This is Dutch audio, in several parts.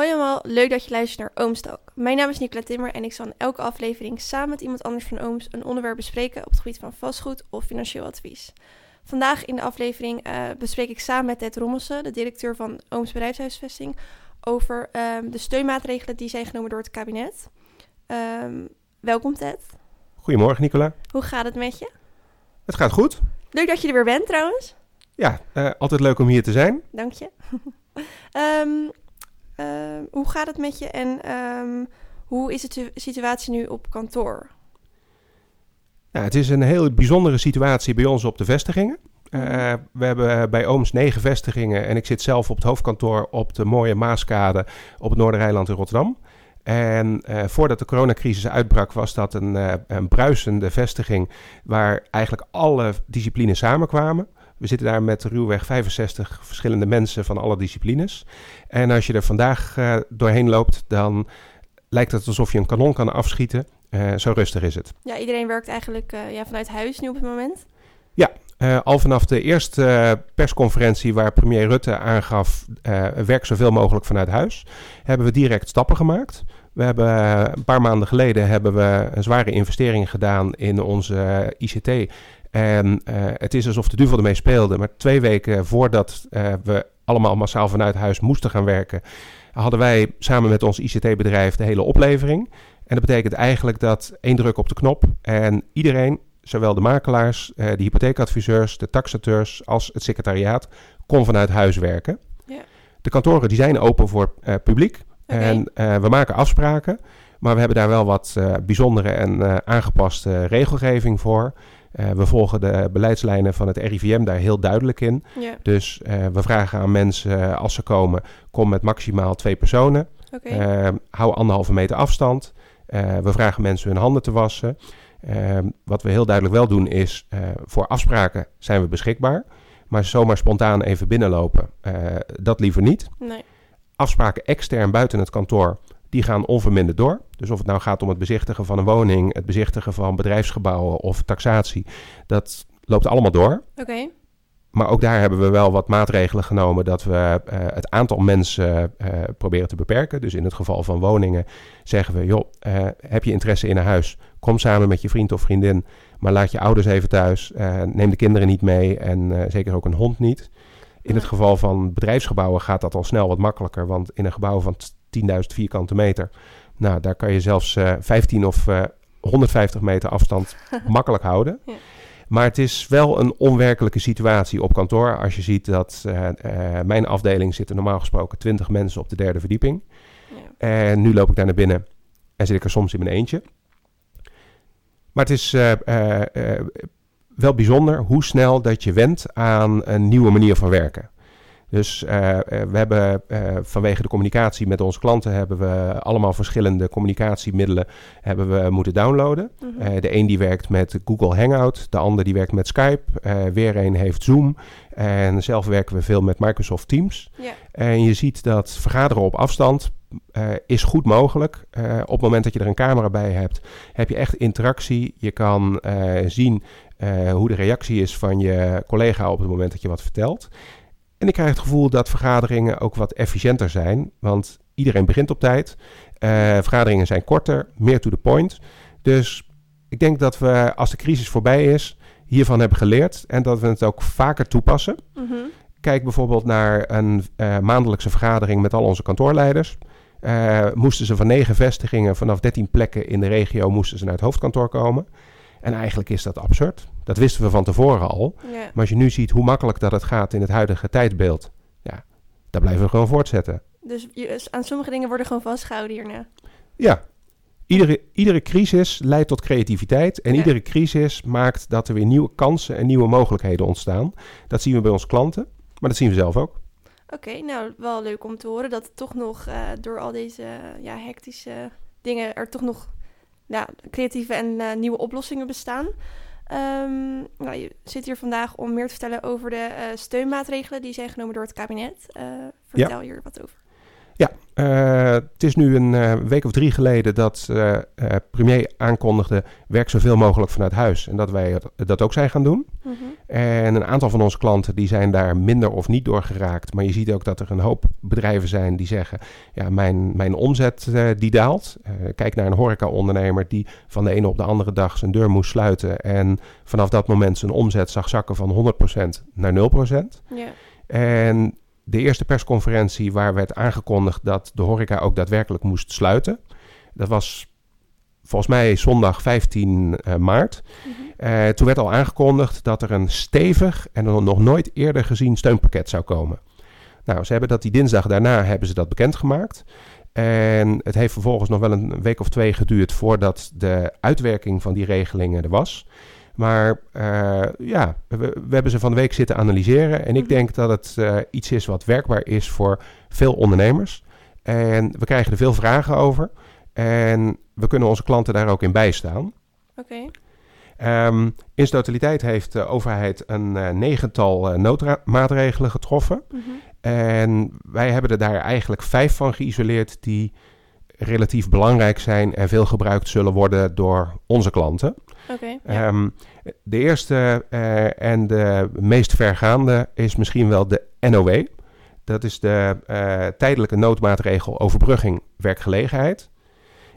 Hoi allemaal, leuk dat je luistert naar Oomstalk. Mijn naam is Nicola Timmer en ik zal in elke aflevering samen met iemand anders van Ooms een onderwerp bespreken op het gebied van vastgoed of financieel advies. Vandaag in de aflevering uh, bespreek ik samen met Ted Rommelsen, de directeur van Ooms Bedrijfshuisvesting, over um, de steunmaatregelen die zijn genomen door het kabinet. Um, welkom Ted. Goedemorgen Nicola. Hoe gaat het met je? Het gaat goed. Leuk dat je er weer bent trouwens. Ja, uh, altijd leuk om hier te zijn. Dank je. um, uh, hoe gaat het met je en um, hoe is de situatie nu op kantoor? Nou, het is een heel bijzondere situatie bij ons op de vestigingen. Uh, we hebben bij Ooms negen vestigingen en ik zit zelf op het hoofdkantoor op de mooie Maaskade op het Noordereiland in Rotterdam. En uh, voordat de coronacrisis uitbrak, was dat een, uh, een bruisende vestiging waar eigenlijk alle disciplines samenkwamen. We zitten daar met ruwweg 65 verschillende mensen van alle disciplines. En als je er vandaag uh, doorheen loopt, dan lijkt het alsof je een kanon kan afschieten. Uh, zo rustig is het. Ja, iedereen werkt eigenlijk uh, ja, vanuit huis nu op het moment. Ja, al vanaf de eerste persconferentie waar premier Rutte aangaf... werk zoveel mogelijk vanuit huis, hebben we direct stappen gemaakt. We hebben een paar maanden geleden hebben we een zware investering gedaan in onze ICT en uh, het is alsof de duvel ermee speelde. Maar twee weken voordat uh, we allemaal massaal vanuit huis moesten gaan werken, hadden wij samen met ons ICT-bedrijf de hele oplevering. En dat betekent eigenlijk dat één druk op de knop en iedereen, zowel de makelaars, uh, de hypotheekadviseurs, de taxateurs als het secretariaat, kon vanuit huis werken. Ja. De kantoren die zijn open voor publiek Okay. en we maken afspraken. Maar we hebben daar wel wat bijzondere en aangepaste regelgeving voor. Uh, we volgen de beleidslijnen van het RIVM daar heel duidelijk in. Ja. Dus uh, we vragen aan mensen uh, als ze komen, kom met maximaal twee personen. Okay. hou anderhalve meter afstand. we vragen mensen hun handen te wassen. wat we heel duidelijk wel doen is, voor afspraken zijn we beschikbaar. Maar zomaar spontaan even binnenlopen, dat liever niet. Nee. Afspraken extern buiten het kantoor, die gaan onverminderd door. Dus of het nou gaat om het bezichtigen van een woning, het bezichtigen van bedrijfsgebouwen of taxatie, dat loopt allemaal door. Oké. Okay. Maar ook daar hebben we wel wat maatregelen genomen dat we uh, het aantal mensen uh, proberen te beperken. Dus in het geval van woningen zeggen we, joh, uh, heb je interesse in een huis? Kom samen met je vriend of vriendin, maar laat je ouders even thuis. neem de kinderen niet mee en zeker ook een hond niet. In het geval van bedrijfsgebouwen gaat dat al snel wat makkelijker, want in een gebouw van 10.000 vierkante meter. Nou, daar kan je zelfs uh, 15 of uh, 150 meter afstand makkelijk houden. Ja. Maar het is wel een onwerkelijke situatie op kantoor. Als je ziet dat uh, mijn afdeling zitten normaal gesproken 20 mensen op de derde verdieping. Ja. En nu loop ik daar naar binnen en zit ik er soms in mijn eentje. Maar het is uh, wel bijzonder hoe snel dat je wendt aan een nieuwe manier van werken. Dus uh, we hebben uh, vanwege de communicatie met onze klanten hebben we allemaal verschillende communicatiemiddelen hebben we moeten downloaden. Mhm. Uh, de een die werkt met Google Hangout, de ander die werkt met Skype, weer een heeft Zoom en zelf werken we veel met Microsoft Teams. En je ziet dat vergaderen op afstand is goed mogelijk. op het moment dat je er een camera bij hebt, heb je echt interactie. Je kan zien hoe de reactie is van je collega op het moment dat je wat vertelt. En ik krijg het gevoel dat vergaderingen ook wat efficiënter zijn. Want iedereen begint op tijd. Uh, vergaderingen zijn korter, meer to the point. Dus ik denk dat we, als de crisis voorbij is, hiervan hebben geleerd. En dat we het ook vaker toepassen. Mm -hmm. Kijk bijvoorbeeld naar een uh, maandelijkse vergadering met al onze kantoorleiders. Uh, moesten ze van negen vestigingen vanaf 13 plekken in de regio moesten ze naar het hoofdkantoor komen. En eigenlijk is dat absurd. Dat wisten we van tevoren al. Ja. Maar als je nu ziet hoe makkelijk dat het gaat in het huidige tijdbeeld, ja, daar blijven we gewoon voortzetten. Dus je, aan sommige dingen worden gewoon vastgehouden hierna. Ja. Iedere, iedere crisis leidt tot creativiteit. En Ja. iedere crisis maakt dat er weer nieuwe kansen en nieuwe mogelijkheden ontstaan. Dat zien we bij onze klanten, maar dat zien we zelf ook. Oké, nou wel leuk om te horen dat toch nog uh, door al deze uh, ja, hectische dingen er toch nog ja, creatieve en uh, nieuwe oplossingen bestaan. Um, nou, je zit hier vandaag om meer te vertellen over de uh, steunmaatregelen die zijn genomen door het kabinet. Uh, vertel ja. hier wat over. Ja, uh, het is nu een uh, week of drie geleden dat uh, premier aankondigde... werk zoveel mogelijk vanuit huis. En dat wij dat ook zijn gaan doen. Mm -hmm. En een aantal van onze klanten die zijn daar minder of niet door geraakt. Maar je ziet ook dat er een hoop bedrijven zijn die zeggen... ja, mijn, mijn omzet die daalt. kijk naar een horeca-ondernemer die van de ene op de andere dag zijn deur moest sluiten... en vanaf dat moment zijn omzet zag zakken van 100% naar 0%. Yeah. En de eerste persconferentie waar werd aangekondigd dat de horeca ook daadwerkelijk moest sluiten. Dat was volgens mij zondag 15 uh, maart. Mm-hmm. uh, toen werd al aangekondigd dat er een stevig en nog nooit eerder gezien steunpakket zou komen. Nou, ze hebben dat die dinsdag daarna hebben ze dat bekendgemaakt. En het heeft vervolgens nog wel een week of twee geduurd voordat de uitwerking van die regelingen er was. Maar uh, ja, we, we, hebben ze van de week zitten analyseren. En ik mhm. denk dat het uh, iets is wat werkbaar is voor veel ondernemers. En we krijgen er veel vragen over. En we kunnen onze klanten daar ook in bijstaan. Oké. Okay. Um, in zijn totaliteit heeft de overheid een uh, negental noodmaatregelen getroffen. Mm -hmm. En wij hebben er daar eigenlijk vijf van geïsoleerd die relatief belangrijk zijn en veel gebruikt zullen worden door onze klanten. Okay, ja. um, de eerste uh, en de meest vergaande is misschien wel de NOW. Dat is de uh, tijdelijke noodmaatregel overbrugging werkgelegenheid.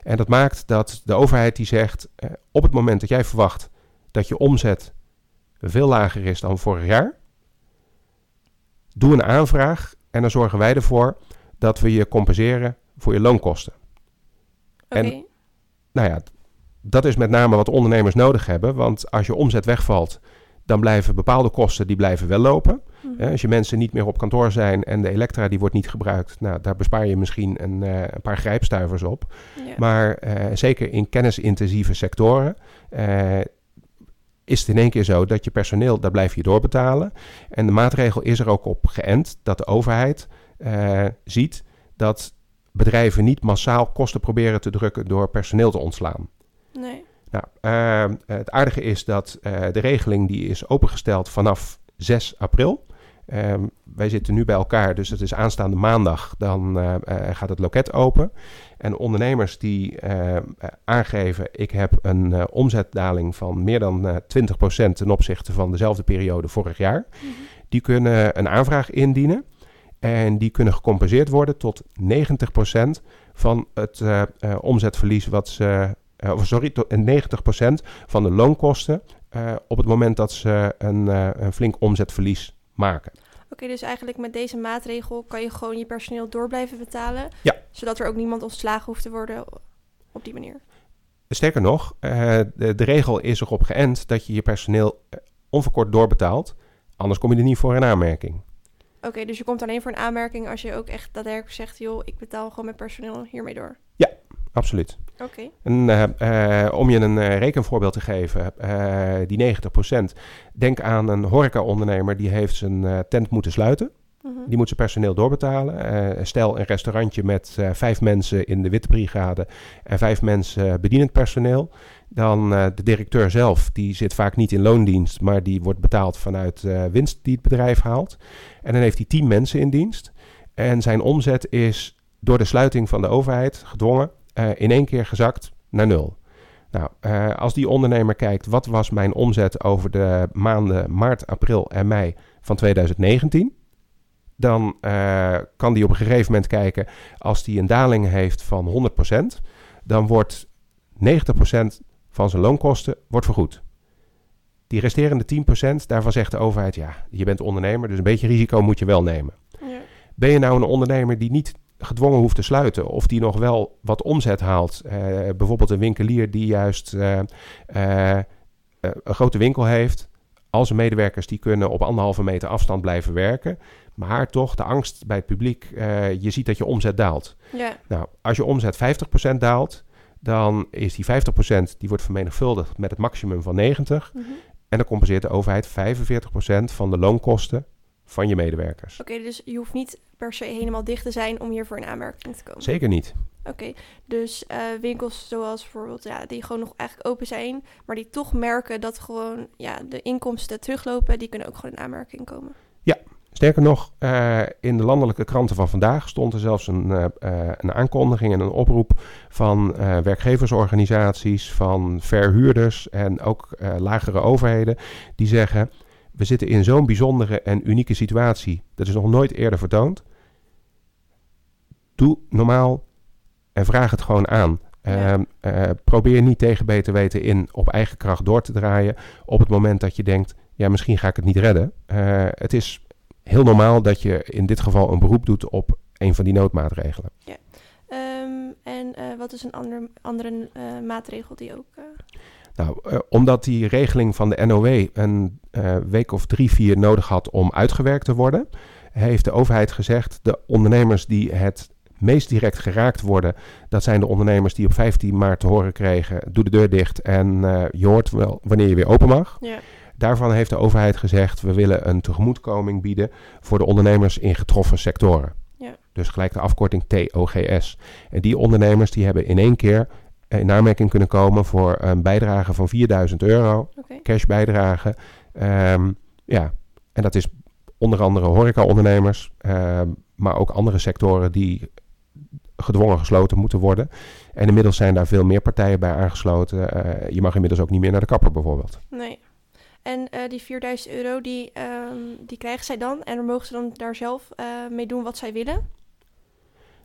En dat maakt dat de overheid die zegt, uh, op het moment dat jij verwacht dat je omzet veel lager is dan vorig jaar, doe een aanvraag en dan zorgen wij ervoor dat we je compenseren voor je loonkosten. Okay. En nou ja, dat is met name wat ondernemers nodig hebben. Want als je omzet wegvalt, dan blijven bepaalde kosten die blijven wel lopen. Mm. Als je mensen niet meer op kantoor zijn en de elektra die wordt niet gebruikt, nou, daar bespaar je misschien een, uh, een paar grijpstuivers op. Yeah. Maar uh, zeker in kennisintensieve sectoren uh, is het in één keer zo dat je personeel, daar blijf je doorbetalen. En de maatregel is er ook op geënt dat de overheid ziet dat bedrijven niet massaal kosten proberen te drukken door personeel te ontslaan. Nee. Nou, uh, het aardige is dat uh, de regeling die is opengesteld vanaf 6 april. Uh, wij zitten nu bij elkaar, dus het is aanstaande maandag. Dan uh, gaat het loket open. En ondernemers die aangeven: ik heb een omzetdaling van meer dan 20% ten opzichte van dezelfde periode vorig jaar. Mm -hmm. Die kunnen een aanvraag indienen. En die kunnen gecompenseerd worden tot 90% van het omzetverlies wat ze uh, sorry, tot 90% van de loonkosten op het moment dat ze een, een flink omzetverlies maken. Oké, okay, dus eigenlijk met deze maatregel kan je gewoon je personeel door blijven betalen. Ja. Zodat er ook niemand ontslagen hoeft te worden op die manier. Sterker nog, de, de, regel is erop geënt dat je je personeel onverkort doorbetaalt. Anders kom je er niet voor in aanmerking. Oké, okay, dus je komt alleen voor een aanmerking als je ook echt daadwerkelijk zegt... joh, ik betaal gewoon mijn personeel hiermee door. Ja, absoluut. Oké. Okay. En uh, uh, om je een uh, rekenvoorbeeld te geven, die 90%. Denk aan een horeca-ondernemer die heeft zijn tent moeten sluiten. -huh. Die moet zijn personeel doorbetalen. stel een restaurantje met vijf mensen in de witte brigade en vijf mensen bedienend personeel. Dan de directeur zelf, die zit vaak niet in loondienst, maar die wordt betaald vanuit winst die het bedrijf haalt. En dan heeft hij tien mensen in dienst. En zijn omzet is door de sluiting van de overheid gedwongen uh, in één keer gezakt naar nul. Nou, als die ondernemer kijkt, wat was mijn omzet over de maanden maart, april en mei van 2019? Dan kan die op een gegeven moment kijken, als die een daling heeft van 100%, dan wordt 90% van zijn loonkosten wordt vergoed. Die resterende 10%, daarvan zegt de overheid, ja, je bent ondernemer, dus een beetje risico moet je wel nemen. Ja. Ben je nou een ondernemer die niet gedwongen hoeft te sluiten. Of die nog wel wat omzet haalt. Uh, bijvoorbeeld een winkelier die juist uh, uh, een grote winkel heeft. Al zijn medewerkers die kunnen op anderhalve meter afstand blijven werken. Maar toch de angst bij het publiek. je ziet dat je omzet daalt. Ja. Nou, als je omzet 50% daalt. Dan is die 50% die wordt vermenigvuldigd met het maximum van 90. Mm -hmm. En dan compenseert de overheid 45% van de loonkosten van je medewerkers. Oké, okay, dus je hoeft niet per se helemaal dicht te zijn om hier voor een aanmerking te komen. Zeker niet. Oké, okay, dus uh, winkels zoals bijvoorbeeld ja, die gewoon nog eigenlijk open zijn, maar die toch merken dat gewoon ja, de inkomsten teruglopen, die kunnen ook gewoon in aanmerking komen. Ja, Sterker nog, uh, in de landelijke kranten van vandaag stond er zelfs een, uh, een aankondiging en een oproep van werkgeversorganisaties, van verhuurders en ook lagere overheden, die zeggen: We zitten in zo'n bijzondere en unieke situatie. Dat is nog nooit eerder vertoond. Doe normaal en vraag het gewoon aan. Ja. Uh, probeer niet tegen beter weten in op eigen kracht door te draaien. Op het moment dat je denkt, ja, misschien ga ik het niet redden. Het is heel normaal dat je in dit geval een beroep doet op een van die noodmaatregelen. Ja. Um, en wat is een ander, andere maatregel die ook. Nou, omdat die regeling van de NOW een week of drie, vier nodig had om uitgewerkt te worden, heeft de overheid gezegd: de ondernemers die het meest direct geraakt worden, dat zijn de ondernemers die op 15 maart te horen kregen: doe de deur dicht en je hoort wel wanneer je weer open mag. Ja. Daarvan heeft de overheid gezegd: we willen een tegemoetkoming bieden voor de ondernemers in getroffen sectoren. Ja. Dus gelijk de afkorting TOGS. En die ondernemers die hebben in één keer in aanmerking kunnen komen voor een bijdrage van 4000 euro, okay. cashbijdrage. Um, ja, en dat is onder andere horecaondernemers, um, maar ook andere sectoren die gedwongen gesloten moeten worden. En inmiddels zijn daar veel meer partijen bij aangesloten. Uh, je mag inmiddels ook niet meer naar de kapper bijvoorbeeld. Nee. En uh, die 4000 euro, die, um, die krijgen zij dan. En mogen ze dan daar zelf uh, mee doen wat zij willen?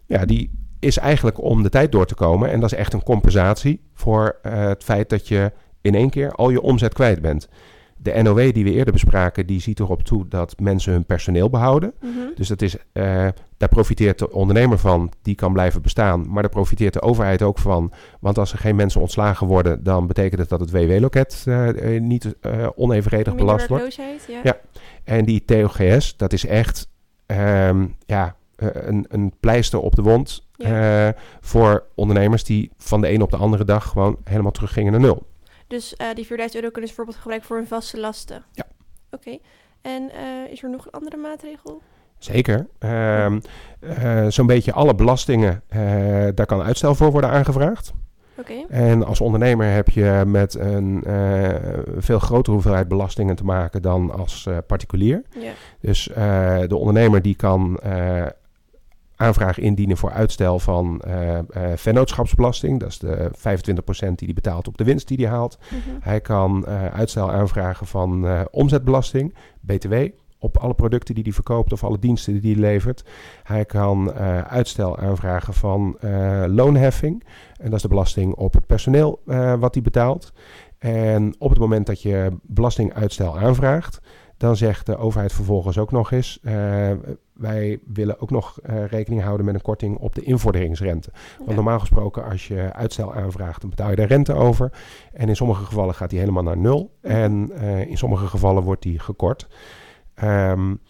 Ja, die is eigenlijk om de tijd door te komen. En dat is echt een compensatie voor het feit dat je in één keer al je omzet kwijt bent. De NOW die we eerder bespraken, die ziet erop toe dat mensen hun personeel behouden. Mm -hmm. Dus dat is, uh, daar profiteert de ondernemer van, die kan blijven bestaan. Maar daar profiteert de overheid ook van. Want als er geen mensen ontslagen worden, dan betekent het dat het WW-loket uh, niet onevenredig belast wordt. Ja. ja. En die TOGS, dat is echt um, ja, een, een pleister op de wond ja. voor ondernemers die van de een op de andere dag gewoon helemaal teruggingen naar nul. Dus uh, die 4000 euro kunnen ze bijvoorbeeld gebruiken voor hun vaste lasten. Ja. Oké. Okay. En uh, is er nog een andere maatregel? Zeker. Uh, uh, Zo'n beetje alle belastingen, daar kan uitstel voor worden aangevraagd. Okay. En als ondernemer heb je met een veel grotere hoeveelheid belastingen te maken dan als particulier. Yeah. Dus de ondernemer die kan aanvraag indienen voor uitstel van uh, vennootschapsbelasting. Dat is de 25% die hij betaalt op de winst die hij haalt. Mm -hmm. Hij kan uh, uitstel aanvragen van omzetbelasting, BTW, op alle producten die hij verkoopt of alle diensten die hij levert. Hij kan uitstel aanvragen van loonheffing. En dat is de belasting op het personeel wat hij betaalt. En op het moment dat je belastinguitstel aanvraagt, dan zegt de overheid vervolgens ook nog eens: uh, wij willen ook nog uh, rekening houden met een korting op de invorderingsrente. Want ja. normaal gesproken, als je uitstel aanvraagt, dan betaal je daar rente over. En in sommige gevallen gaat die helemaal naar nul. En uh, in sommige gevallen wordt die gekort. Um,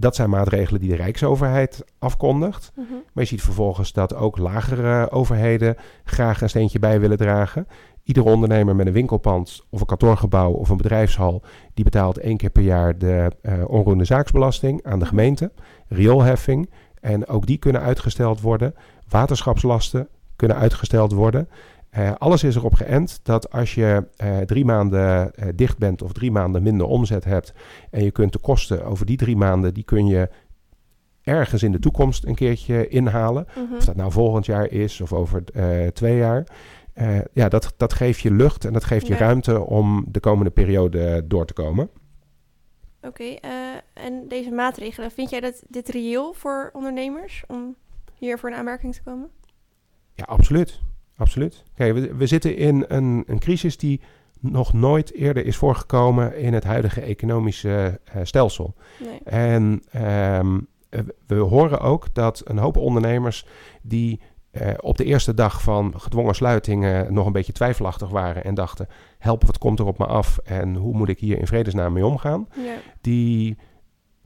dat zijn maatregelen die de Rijksoverheid afkondigt. Mm -hmm. Maar je ziet vervolgens dat ook lagere overheden graag een steentje bij willen dragen. Iedere ondernemer met een winkelpand of een kantoorgebouw of een bedrijfshal, die betaalt één keer per jaar de uh, onroerende zaaksbelasting aan de gemeente, rioolheffing. En ook die kunnen uitgesteld worden. Waterschapslasten kunnen uitgesteld worden. Uh, alles is erop geënt dat als je uh, drie maanden uh, dicht bent of drie maanden minder omzet hebt en je kunt de kosten over die drie maanden, die kun je ergens in de toekomst een keertje inhalen. Mm -hmm. Of dat nou volgend jaar is of over twee jaar. Uh, ja, dat, dat geeft je lucht en dat geeft je Ja. ruimte om de komende periode door te komen. Oké, eh, en deze maatregelen, vind jij dat dit reëel voor ondernemers om hier voor een aanmerking te komen? Ja, absoluut. Absoluut. Kijk, we, we zitten in een, een crisis die nog nooit eerder is voorgekomen in het huidige economische eh, stelsel. Nee. En ehm, eh, we horen ook dat een hoop ondernemers die eh, op de eerste dag van gedwongen sluitingen nog een beetje twijfelachtig waren en dachten: help, wat komt er op me af en hoe moet ik hier in vredesnaam mee omgaan? Ja. Die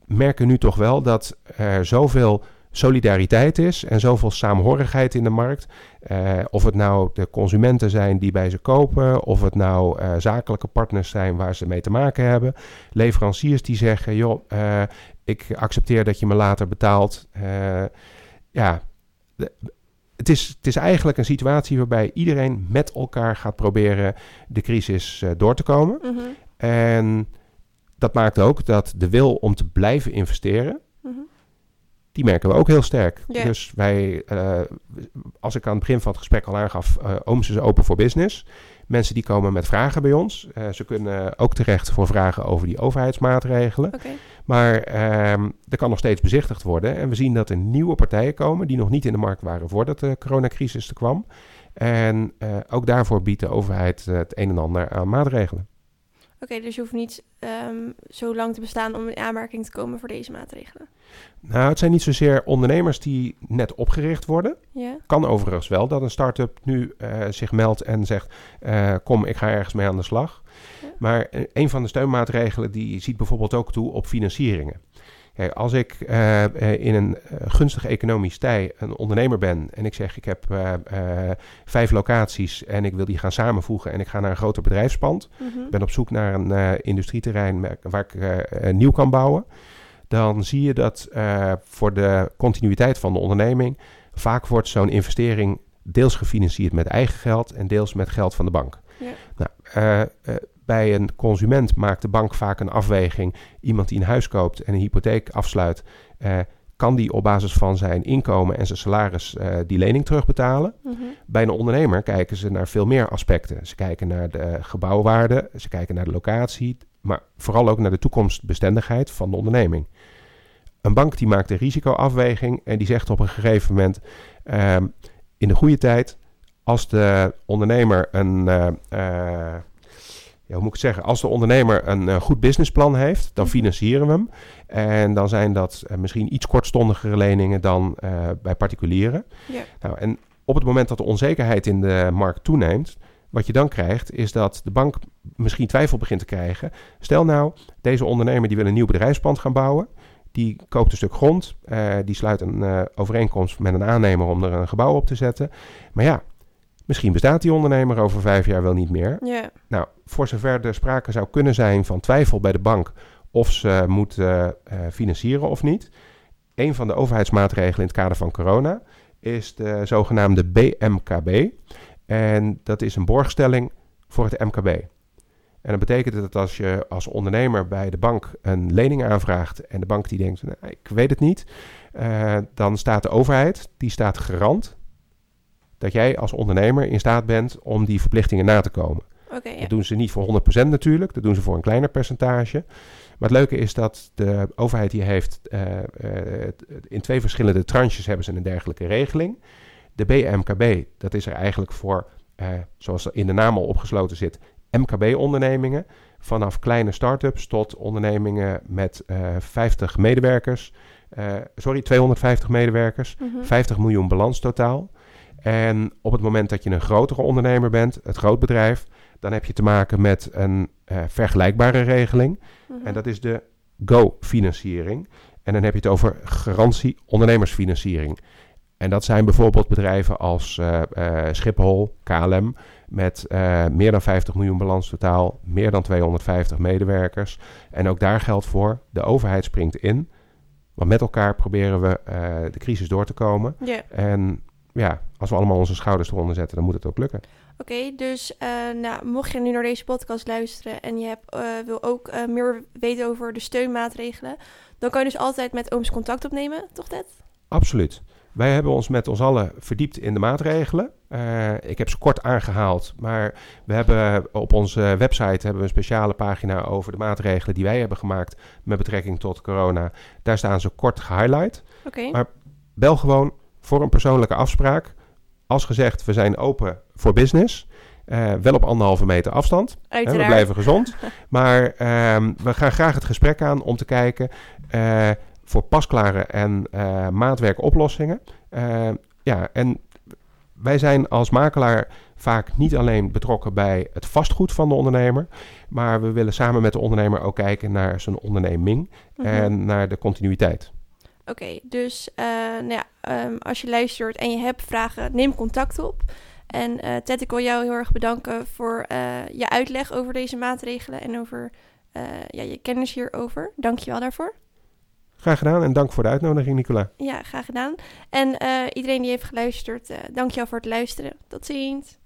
merken nu toch wel dat er zoveel solidariteit is en zoveel saamhorigheid in de markt. Uh, of het nou de consumenten zijn die bij ze kopen, of het nou uh, zakelijke partners zijn waar ze mee te maken hebben. Leveranciers die zeggen: joh, ik accepteer dat je me later betaalt. ja, de, het is, het is eigenlijk een situatie waarbij iedereen met elkaar gaat proberen de crisis door te komen. Mm -hmm. En dat maakt ook dat de wil om te blijven investeren, Mhm. Die merken we ook heel sterk. Dus wij, eh, als ik aan het begin van het gesprek al aangaf, eh Ooms is open voor business. Mensen die komen met vragen bij ons. Eh, ze kunnen ook terecht voor vragen over die overheidsmaatregelen. Maar ehm, er kan nog steeds bezichtigd worden. En we zien dat er nieuwe partijen komen die nog niet in de markt waren voordat de coronacrisis er kwam. En eh, ook daarvoor biedt de overheid eh, het een en ander aan maatregelen. Oké, dus je hoeft niet ehm, zo lang te bestaan om in aanmerking te komen voor deze maatregelen. Nou, het zijn niet zozeer ondernemers die net opgericht worden. Ja. Kan overigens wel dat een start-up nu eh, zich meldt en zegt: eh, Kom, ik ga ergens mee aan de slag. Ja. Maar eh, een van de steunmaatregelen die ziet bijvoorbeeld ook toe op financieringen. Kijk, als ik eh, eh, in een eh, gunstig economisch tij een ondernemer ben en ik zeg: Ik heb vijf locaties en ik wil die gaan samenvoegen en ik ga naar een groter bedrijfspand. Mhm. Ben op zoek naar een industrieterrein waar- ik nieuw kan bouwen. Dan zie je dat voor de continuïteit van de onderneming vaak wordt zo'n investering deels gefinancierd met eigen geld en deels met geld van de bank. Ja. Nou, bij een consument maakt de bank vaak een afweging. Iemand die een huis koopt en een hypotheek afsluit, eh, kan die op basis van zijn inkomen en zijn salaris eh, die lening terugbetalen? Mhm. Bij een ondernemer kijken ze naar veel meer aspecten. Ze kijken naar de gebouwwaarde, ze kijken naar de locatie, maar vooral ook naar de toekomstbestendigheid van de onderneming. Een bank die maakt een risicoafweging en die zegt op een gegeven moment ehm, in de goede tijd, als de ondernemer een, eh, ja, hoe moet ik het zeggen, als de ondernemer een eh, goed businessplan heeft, dan Mhm. financieren we hem. En dan zijn dat eh, misschien iets kortstondigere leningen dan eh, bij particulieren. Ja. Nou, en op het moment dat de onzekerheid in de markt toeneemt, wat je dan krijgt, is dat de bank misschien twijfel begint te krijgen. Stel nou, deze ondernemer die wil een nieuw bedrijfspand gaan bouwen. Die koopt een stuk grond. die sluit een overeenkomst met een aannemer om er een gebouw op te zetten. Maar ja, misschien bestaat die ondernemer over vijf jaar wel niet meer. Ja. Nou, voor zover er sprake zou kunnen zijn van twijfel bij de bank of ze moet eh, eh, financieren of niet. Een van de overheidsmaatregelen in het kader van corona is de zogenaamde BMKB. En dat is een borgstelling voor het MKB. En dat betekent dat als je als ondernemer bij de bank een lening aanvraagt en de bank die denkt, nou, ik weet het niet, eh, dan staat de overheid, die staat garant dat jij als ondernemer in staat bent om die verplichtingen na te komen. Ja. Dat doen ze niet voor 100% natuurlijk, dat doen ze voor een kleiner percentage. Maar het leuke is dat de overheid die heeft, eh, eh, in twee verschillende tranches hebben ze een dergelijke regeling. De BMKB, dat is er eigenlijk voor, eh, zoals in de naam al opgesloten zit, MKB-ondernemingen. Vanaf kleine start-ups tot ondernemingen met eh 50 medewerkers. Sorry, 250 medewerkers. Mhm. 50 miljoen balans totaal. En op het moment dat je een grotere ondernemer bent, het grootbedrijf, dan heb je te maken met een eh, vergelijkbare regeling. Mhm. En dat is de GO-financiering. En dan heb je het over garantie ondernemersfinanciering. En dat zijn bijvoorbeeld bedrijven als eh, eh, Schiphol, KLM, met meer dan 50 miljoen balans totaal, meer dan 250 medewerkers. En ook daar geldt voor, de overheid springt in. Want met elkaar proberen we de crisis door te komen. Ja. En ja, als we allemaal onze schouders eronder zetten, dan moet het ook lukken. Oké, dus eh, nou, mocht je nu naar deze podcast luisteren en je hebt, eh, wil ook eh, meer weten over de steunmaatregelen, dan kan je dus altijd met Ooms contact opnemen, toch Ted? Absoluut. Wij hebben ons met ons allen verdiept in de maatregelen. Ik heb ze kort aangehaald, maar we hebben op onze website hebben we een speciale pagina over de maatregelen die wij hebben gemaakt met betrekking tot corona. Daar staan ze kort gehighlight. Oké. Maar- Bel gewoon voor een persoonlijke afspraak. Als gezegd, we zijn open voor business. Eh, wel op anderhalve meter afstand. Hè, Uiteraard. we blijven gezond. maar ehm, we gaan graag het gesprek aan om te kijken eh, voor pasklare en maatwerk oplossingen. Eh, ja, en wij zijn als makelaar vaak niet alleen betrokken bij het vastgoed van de ondernemer, maar we willen samen met de ondernemer ook kijken naar zijn onderneming Mhm. en naar de continuïteit. Oké, dus eh, nou ja, ehm, als je luistert en je hebt vragen, neem contact op. En eh Ted, ik wil jou heel erg bedanken voor eh, je uitleg over deze maatregelen en over ja, je kennis hierover. Dank je wel daarvoor. Graag gedaan en dank voor de uitnodiging, Nicola. Ja, graag gedaan. En iedereen die heeft geluisterd, dank je wel voor het luisteren. Tot ziens.